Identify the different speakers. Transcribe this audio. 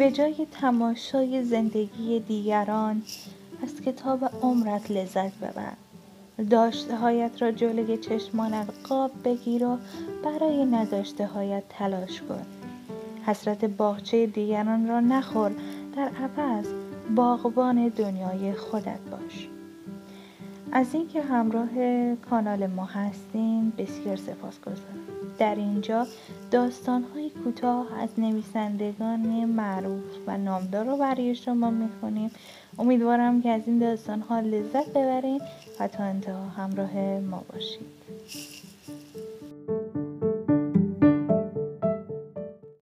Speaker 1: به جای تماشای زندگی دیگران از کتاب عمرت لذت ببر. داشته هایت را جلوی چشمانت قاب بگیر و برای نداشته هایت تلاش کن. حسرت باغچه دیگران را نخور. در عوض باغبان دنیای خودت باش. از اینکه همراه کانال ما هستین بسیار سپاسگزارم. در اینجا داستانهای کوتاه از نویسندگان معروف و نامدار رو برای شما می‌خونیم. امیدوارم که از این داستانها لذت ببرین و تا انتها همراه ما باشید.